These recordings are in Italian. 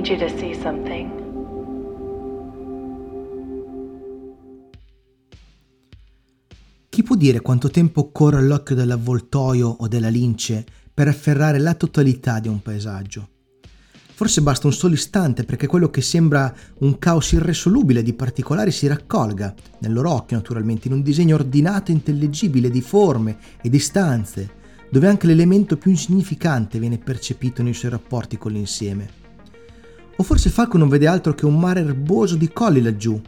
need you to see something. Chi può dire quanto tempo occorre all'occhio dell'avvoltoio o della lince per afferrare la totalità di un paesaggio? Forse basta un solo istante perché quello che sembra un caos irresolubile di particolari si raccolga, nel loro occhio naturalmente, in un disegno ordinato e intellegibile di forme e distanze, dove anche l'elemento più insignificante viene percepito nei suoi rapporti con l'insieme. O forse Falco non vede altro che un mare erboso di colli laggiù,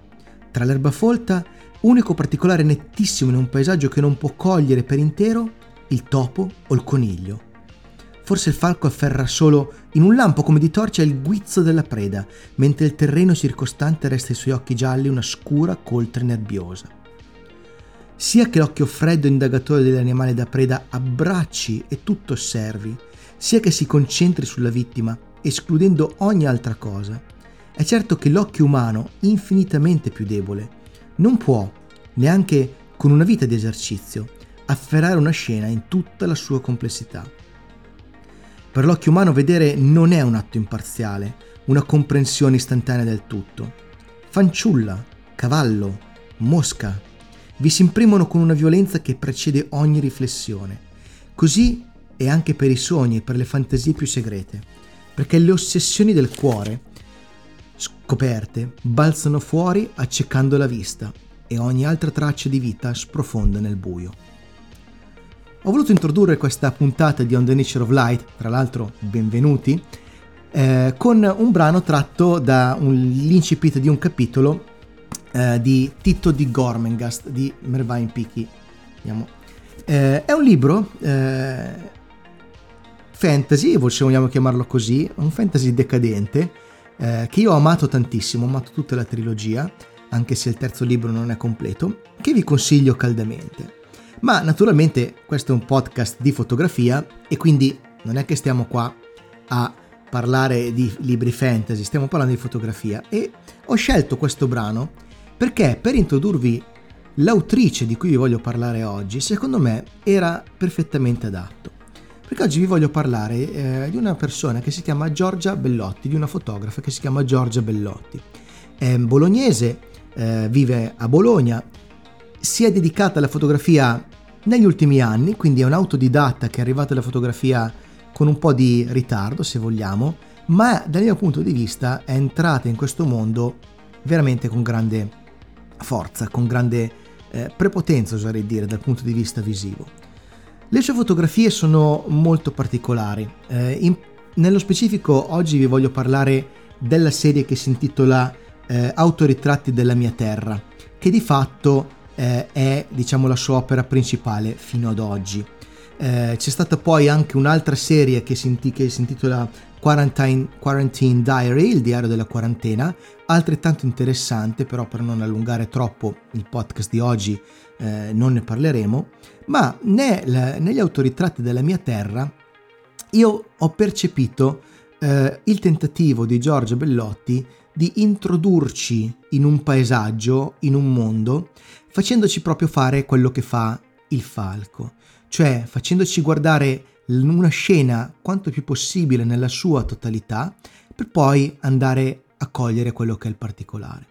tra l'erba folta, unico particolare nettissimo in un paesaggio che non può cogliere per intero il topo o il coniglio. Forse il falco afferra solo in un lampo come di torcia il guizzo della preda, mentre il terreno circostante resta ai suoi occhi gialli una scura coltre nebbiosa. Sia che l'occhio freddo indagatore dell'animale da preda abbracci e tutto osservi, sia che si concentri sulla vittima, escludendo ogni altra cosa, è certo che l'occhio umano, infinitamente più debole, non può, neanche con una vita di esercizio, afferrare una scena in tutta la sua complessità. Per l'occhio umano vedere non è un atto imparziale, una comprensione istantanea del tutto. Fanciulla, cavallo, mosca, vi si imprimono con una violenza che precede ogni riflessione. Così è anche per i sogni e per le fantasie più segrete, perché le ossessioni del cuore, scoperte, balzano fuori accecando la vista e ogni altra traccia di vita sprofonda nel buio. Ho voluto introdurre questa puntata di On the Nature of Light, tra l'altro benvenuti, eh, con un brano tratto dall'incipit di un capitolo eh, di Tito di Gormengast di Mervyn Picky. Eh, è un libro eh, fantasy, se vogliamo chiamarlo così, un fantasy decadente, eh, che io ho amato tantissimo, ho amato tutta la trilogia, anche se il terzo libro non è completo, che vi consiglio caldamente. Ma naturalmente questo è un podcast di fotografia e quindi non è che stiamo qua a parlare di libri fantasy, stiamo parlando di fotografia e ho scelto questo brano perché per introdurvi l'autrice di cui vi voglio parlare oggi, secondo me era perfettamente adatto. Perché oggi vi voglio parlare eh, di una persona che si chiama Giorgia Bellotti, di una fotografa che si chiama Giorgia Bellotti. È bolognese, eh, vive a Bologna, si è dedicata alla fotografia negli ultimi anni, quindi è un autodidatta che è arrivato alla fotografia con un po' di ritardo, se vogliamo, ma dal mio punto di vista è entrata in questo mondo veramente con grande forza, con grande eh, prepotenza, oserei dire, dal punto di vista visivo. Le sue fotografie sono molto particolari. Eh, in, nello specifico oggi vi voglio parlare della serie che si intitola eh, Autoritratti della mia terra, che di fatto eh, è diciamo la sua opera principale fino ad oggi. Eh, c'è stata poi anche un'altra serie che si, che si intitola Quarantine, Quarantine, Diary, il diario della quarantena, altrettanto interessante, però per non allungare troppo il podcast di oggi eh, non ne parleremo, ma nel, negli autoritratti della mia terra io ho percepito eh, il tentativo di Giorgio Bellotti di introdurci in un paesaggio, in un mondo, facendoci proprio fare quello che fa il falco, cioè facendoci guardare una scena quanto più possibile nella sua totalità per poi andare a cogliere quello che è il particolare.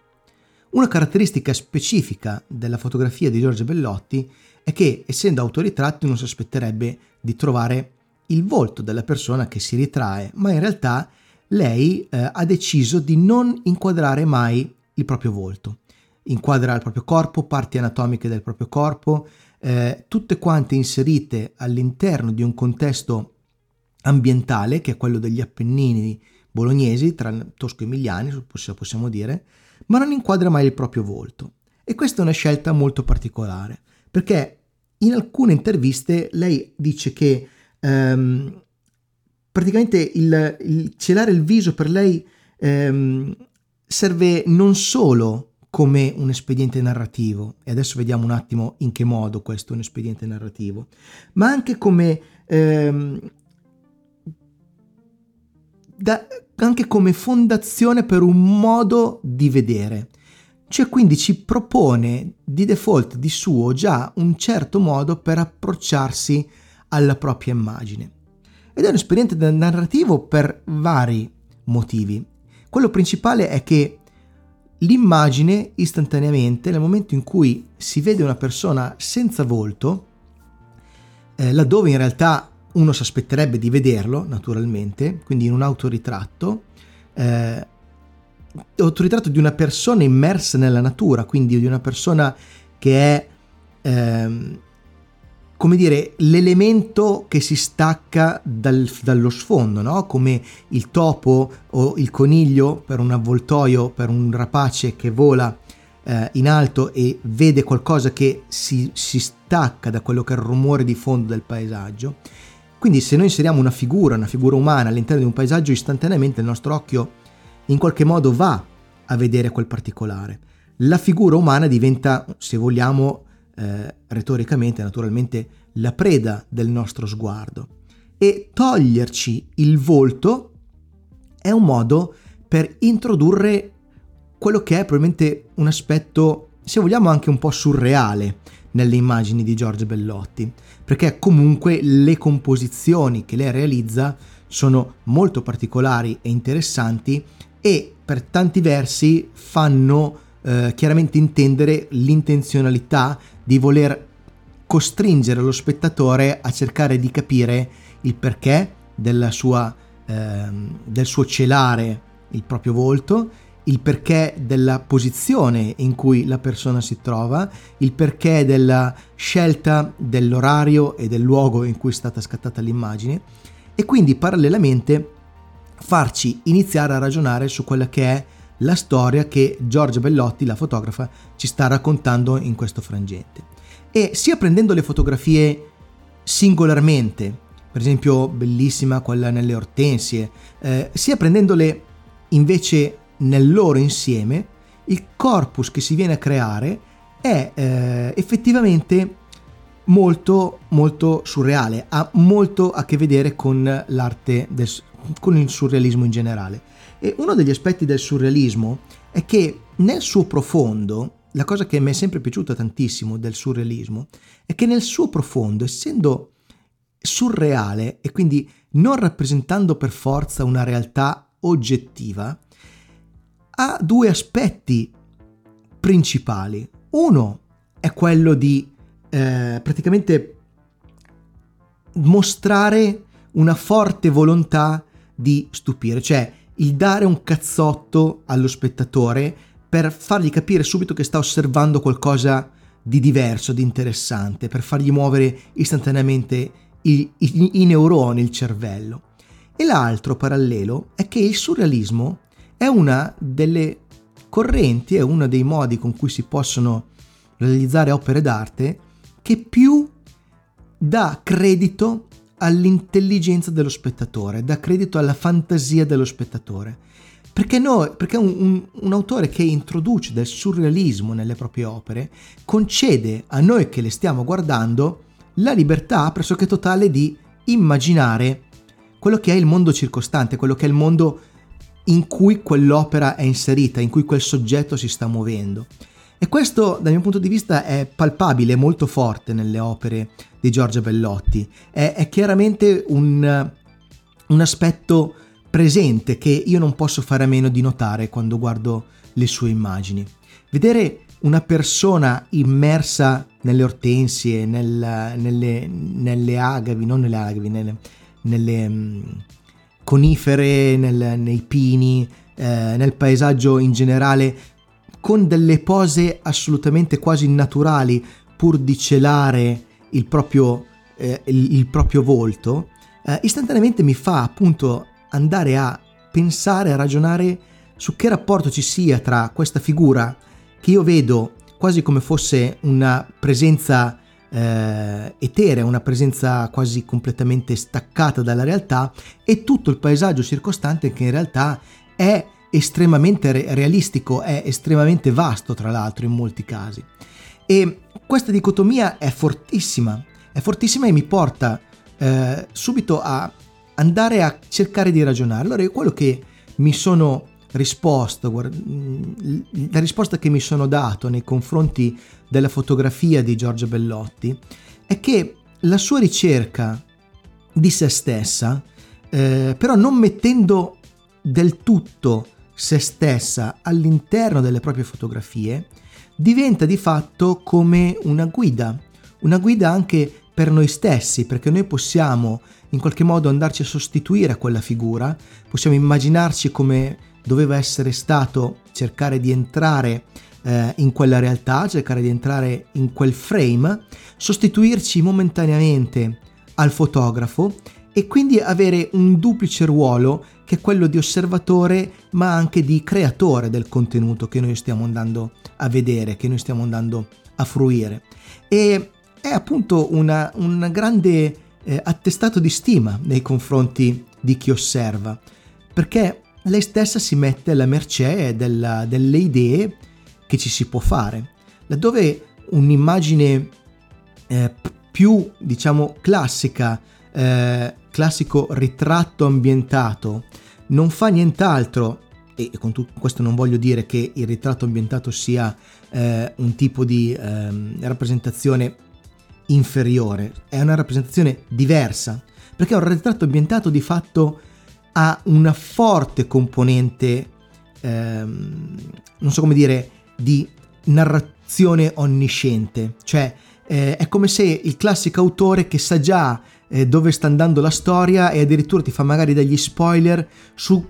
Una caratteristica specifica della fotografia di Giorgio Bellotti è che, essendo autoritratto, non si aspetterebbe di trovare il volto della persona che si ritrae, ma in realtà lei eh, ha deciso di non inquadrare mai il proprio volto inquadra il proprio corpo, parti anatomiche del proprio corpo, eh, tutte quante inserite all'interno di un contesto ambientale che è quello degli Appennini bolognesi, tra tosco-emiliani, possiamo dire, ma non inquadra mai il proprio volto. E questa è una scelta molto particolare, perché in alcune interviste lei dice che ehm, praticamente il, il, celare il viso per lei ehm, serve non solo come un espediente narrativo, e adesso vediamo un attimo in che modo questo è un espediente narrativo, ma anche come, ehm, da, anche come fondazione per un modo di vedere. Cioè quindi ci propone di default di suo già un certo modo per approcciarsi alla propria immagine. ed è un espediente narrativo per vari motivi. Quello principale è che l'immagine istantaneamente, nel momento in cui si vede una persona senza volto, eh, laddove in realtà uno si aspetterebbe di vederlo, naturalmente, quindi in un autoritratto, eh, autoritratto di una persona immersa nella natura, quindi di una persona che è, ehm, come dire, l'elemento che si stacca dal, dallo sfondo, no? come il topo o il coniglio per un avvoltoio, per un rapace che vola eh, in alto e vede qualcosa che si, si stacca da quello che è il rumore di fondo del paesaggio. Quindi se noi inseriamo una figura, una figura umana all'interno di un paesaggio, istantaneamente il nostro occhio in qualche modo va a vedere quel particolare. La figura umana diventa, se vogliamo, eh, retoricamente, naturalmente, la preda del nostro sguardo. E toglierci il volto è un modo per introdurre quello che è probabilmente un aspetto, se vogliamo, anche un po' surreale nelle immagini di Giorgio Bellotti, perché comunque le composizioni che lei realizza sono molto particolari e interessanti e per tanti versi fanno eh, chiaramente intendere l'intenzionalità di voler costringere lo spettatore a cercare di capire il perché sua, eh, del suo celare il proprio volto, il perché della posizione in cui la persona si trova, il perché della scelta dell'orario e del luogo in cui è stata scattata l'immagine e quindi parallelamente farci iniziare a ragionare su quella che è la storia che Giorgia Bellotti, la fotografa, ci sta raccontando in questo frangente. E sia prendendo le fotografie singolarmente, per esempio bellissima quella nelle ortensie, eh, sia prendendole invece nel loro insieme, il corpus che si viene a creare è eh, effettivamente molto molto surreale, ha molto a che vedere con l'arte del, con il surrealismo in generale. E uno degli aspetti del surrealismo è che nel suo profondo, la cosa che mi è sempre piaciuta tantissimo del surrealismo, è che nel suo profondo, essendo surreale e quindi non rappresentando per forza una realtà oggettiva, ha due aspetti principali. Uno è quello di eh, praticamente mostrare una forte volontà di stupire, cioè il dare un cazzotto allo spettatore per fargli capire subito che sta osservando qualcosa di diverso, di interessante, per fargli muovere istantaneamente i, i, i neuroni, il cervello. E l'altro parallelo è che il surrealismo è una delle correnti, è uno dei modi con cui si possono realizzare opere d'arte che più dà credito all'intelligenza dello spettatore, dà credito alla fantasia dello spettatore. Perché, noi, perché un, un, un, autore che introduce del surrealismo nelle proprie opere concede a noi che le stiamo guardando la libertà pressoché totale di immaginare quello che è il mondo circostante, quello che è il mondo in cui quell'opera è inserita, in cui quel soggetto si sta muovendo. E questo dal mio punto di vista è palpabile, molto forte nelle opere di Giorgio Bellotti. È, è chiaramente un, un aspetto presente che io non posso fare a meno di notare quando guardo le sue immagini. Vedere una persona immersa nelle ortensie, nel, nelle, nelle, agavi, non nelle agavi, nelle, nelle um, conifere, nel, nei pini, eh, nel paesaggio in generale, con delle pose assolutamente quasi naturali pur di celare il proprio, eh, il, il proprio volto, eh, istantaneamente mi fa appunto andare a pensare, a ragionare su che rapporto ci sia tra questa figura che io vedo quasi come fosse una presenza eh, eterea, una presenza quasi completamente staccata dalla realtà e tutto il paesaggio circostante che in realtà è estremamente re- realistico, è estremamente vasto tra l'altro in molti casi. E questa dicotomia è fortissima, è fortissima e mi porta eh, subito a andare a cercare di ragionare. Allora, quello che mi sono risposto, la risposta che mi sono dato nei confronti della fotografia di Giorgio Bellotti è che la sua ricerca di se stessa, eh, però non mettendo del tutto se stessa all'interno delle proprie fotografie, diventa di fatto come una guida, una guida anche per noi stessi, perché noi possiamo in qualche modo andarci a sostituire a quella figura, possiamo immaginarci come doveva essere stato cercare di entrare eh, in quella realtà, cercare di entrare in quel frame, sostituirci momentaneamente al fotografo e quindi avere un duplice ruolo che è quello di osservatore ma anche di creatore del contenuto che noi stiamo andando a vedere, che noi stiamo andando a fruire. E è appunto una, un grande eh, attestato di stima nei confronti di chi osserva, perché lei stessa si mette alla mercé della, delle idee che ci si può fare, laddove un'immagine eh, più, diciamo, classica, eh, classico ritratto ambientato, non fa nient'altro, e con tutto questo non voglio dire che il ritratto ambientato sia eh, un tipo di ehm, rappresentazione inferiore, è una rappresentazione diversa, perché un ritratto ambientato di fatto ha una forte componente, ehm, non so come dire, di narrazione onnisciente, cioè eh, è come se il classico autore che sa già eh, dove sta andando la storia e addirittura ti fa magari degli spoiler su,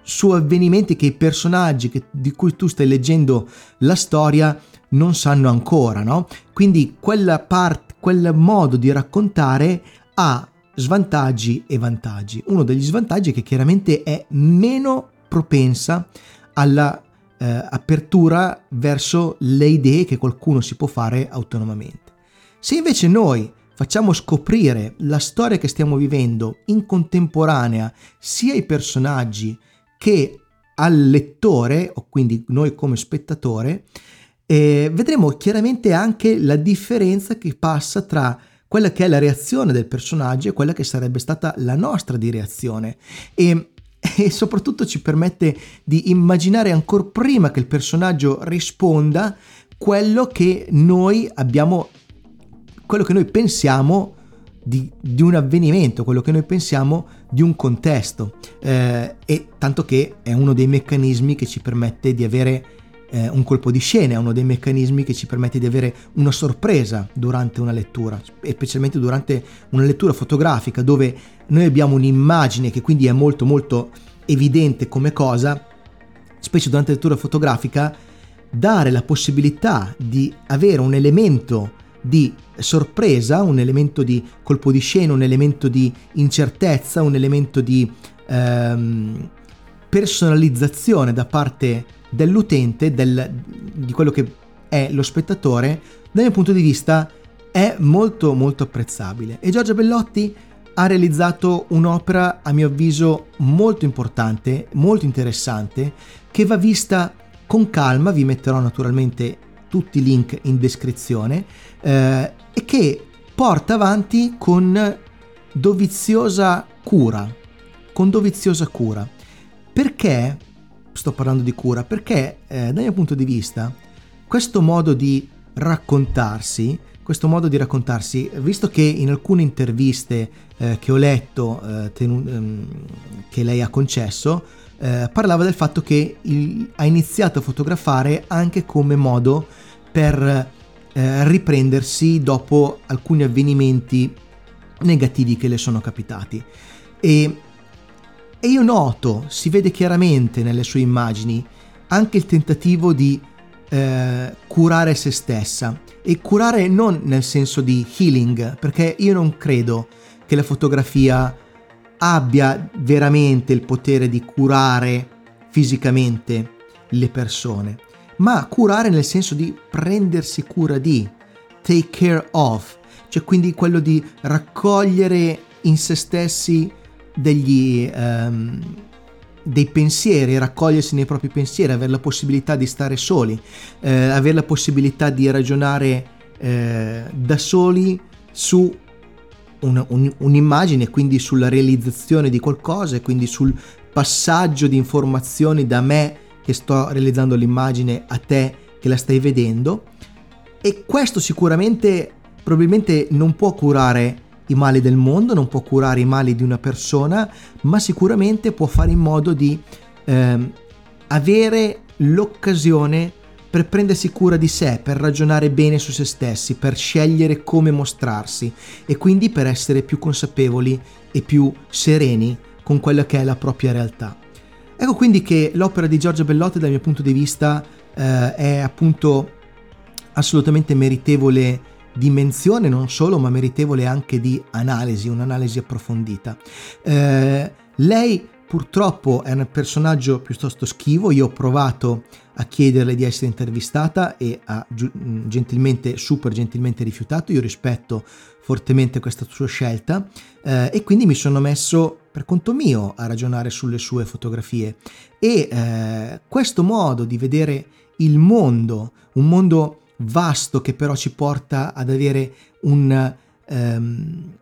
su avvenimenti che i personaggi che, di cui tu stai leggendo la storia non sanno ancora, no? Quindi quella parte, quel modo di raccontare ha svantaggi e vantaggi. Uno degli svantaggi è che chiaramente è meno propensa alla eh, apertura verso le idee che qualcuno si può fare autonomamente. Se invece noi facciamo scoprire la storia che stiamo vivendo in contemporanea sia ai personaggi che al lettore, o quindi noi come spettatore, eh, vedremo chiaramente anche la differenza che passa tra quella che è la reazione del personaggio e quella che sarebbe stata la nostra di reazione. E, e soprattutto ci permette di immaginare ancora prima che il personaggio risponda quello che noi abbiamo, quello che noi pensiamo di, di, un avvenimento, quello che noi pensiamo di un contesto. Eh, e tanto che è uno dei meccanismi che ci permette di avere eh, un colpo di scena, è uno dei meccanismi che ci permette di avere una sorpresa durante una lettura, specialmente durante una lettura fotografica dove noi abbiamo un'immagine che quindi è molto molto evidente come cosa, specie durante la lettura fotografica, dare la possibilità di avere un elemento di sorpresa, un elemento di colpo di scena, un elemento di incertezza, un elemento di ehm, personalizzazione da parte dell'utente, del, di quello che è lo spettatore, dal mio punto di vista è molto molto apprezzabile. E Giorgia Bellotti ha realizzato un'opera a mio avviso molto importante, molto interessante, che va vista con calma, vi metterò naturalmente tutti i link in descrizione, eh, e che porta avanti con doviziosa cura, con doviziosa cura. Perché sto parlando di cura? Perché eh, dal mio punto di vista questo modo di raccontarsi, questo modo di raccontarsi, visto che in alcune interviste eh, che ho letto, eh, tenu- ehm, che lei ha concesso, eh, parlava del fatto che il, ha iniziato a fotografare anche come modo per eh, riprendersi dopo alcuni avvenimenti negativi che le sono capitati. E e io noto, si vede chiaramente nelle sue immagini, anche il tentativo di eh, curare se stessa. E curare non nel senso di healing, perché io non credo che la fotografia abbia veramente il potere di curare fisicamente le persone, ma curare nel senso di prendersi cura di, take care of, cioè quindi quello di raccogliere in se stessi degli, um, dei pensieri, raccogliersi nei propri pensieri, avere la possibilità di stare soli, eh, avere la possibilità di ragionare eh, da soli su un, un, un'immagine, quindi sulla realizzazione di qualcosa quindi sul passaggio di informazioni da me che sto realizzando l'immagine a te che la stai vedendo. E questo sicuramente probabilmente non può curare i mali del mondo, non può curare i mali di una persona, ma sicuramente può fare in modo di eh, avere l'occasione per prendersi cura di sé, per ragionare bene su se stessi, per scegliere come mostrarsi e quindi per essere più consapevoli e più sereni con quella che è la propria realtà. Ecco quindi che l'opera di Giorgio Bellotti dal mio punto di vista eh, è appunto assolutamente meritevole di menzione non solo ma meritevole anche di analisi, un'analisi approfondita. Eh, lei purtroppo è un personaggio piuttosto schivo, io ho provato a chiederle di essere intervistata e ha gentilmente, super gentilmente rifiutato, io rispetto fortemente questa sua scelta eh, e quindi mi sono messo per conto mio a ragionare sulle sue fotografie. E eh, questo modo di vedere il mondo, un mondo vasto che però ci porta ad avere un, um,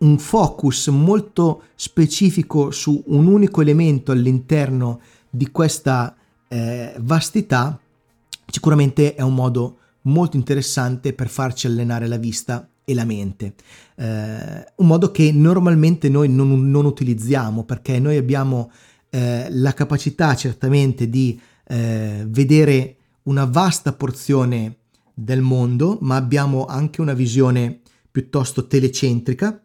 un focus molto specifico su un unico elemento all'interno di questa eh, vastità, sicuramente è un modo molto interessante per farci allenare la vista e la mente. Eh, un modo che normalmente noi non, non utilizziamo perché noi abbiamo eh, la capacità certamente di eh, vedere una vasta porzione del mondo, ma abbiamo anche una visione piuttosto telecentrica,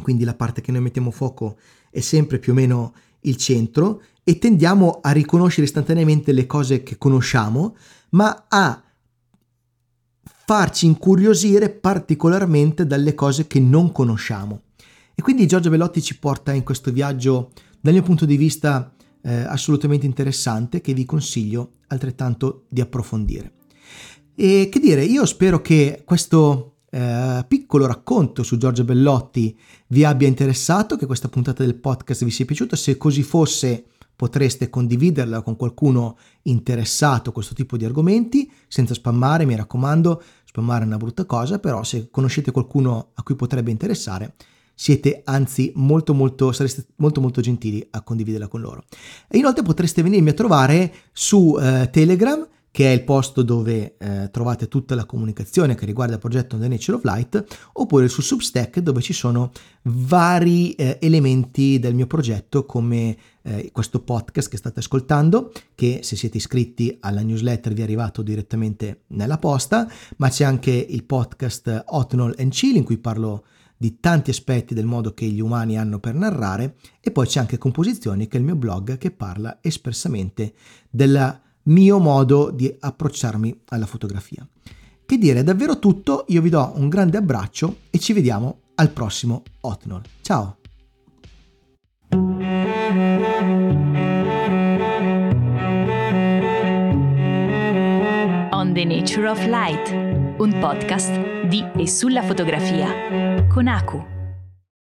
quindi la parte che noi mettiamo fuoco è sempre più o meno il centro e tendiamo a riconoscere istantaneamente le cose che conosciamo, ma a farci incuriosire particolarmente dalle cose che non conosciamo. E quindi Giorgio Bellotti ci porta in questo viaggio, dal mio punto di vista, eh, assolutamente interessante che vi consiglio altrettanto di approfondire. E che dire, io spero che questo eh, piccolo racconto su Giorgio Bellotti vi abbia interessato, che questa puntata del podcast vi sia piaciuta. Se così fosse, potreste condividerla con qualcuno interessato a questo tipo di argomenti, senza spammare, mi raccomando, spammare è una brutta cosa, però se conoscete qualcuno a cui potrebbe interessare, siete anzi molto molto sareste molto molto gentili a condividerla con loro. E inoltre potreste venirmi a trovare su eh, Telegram che è il posto dove eh, trovate tutta la comunicazione che riguarda il progetto The Nature of Light, oppure su Substack dove ci sono vari eh, elementi del mio progetto come eh, questo podcast che state ascoltando, che se siete iscritti alla newsletter vi è arrivato direttamente nella posta, ma c'è anche il podcast Otnol and Chill in cui parlo di tanti aspetti del modo che gli umani hanno per narrare e poi c'è anche Composizioni che è il mio blog che parla espressamente della mio modo di approcciarmi alla fotografia. Che dire, è davvero tutto, io vi do un grande abbraccio e ci vediamo al prossimo Otnol. Ciao! On the Nature of Light, un podcast di e sulla fotografia con Aku.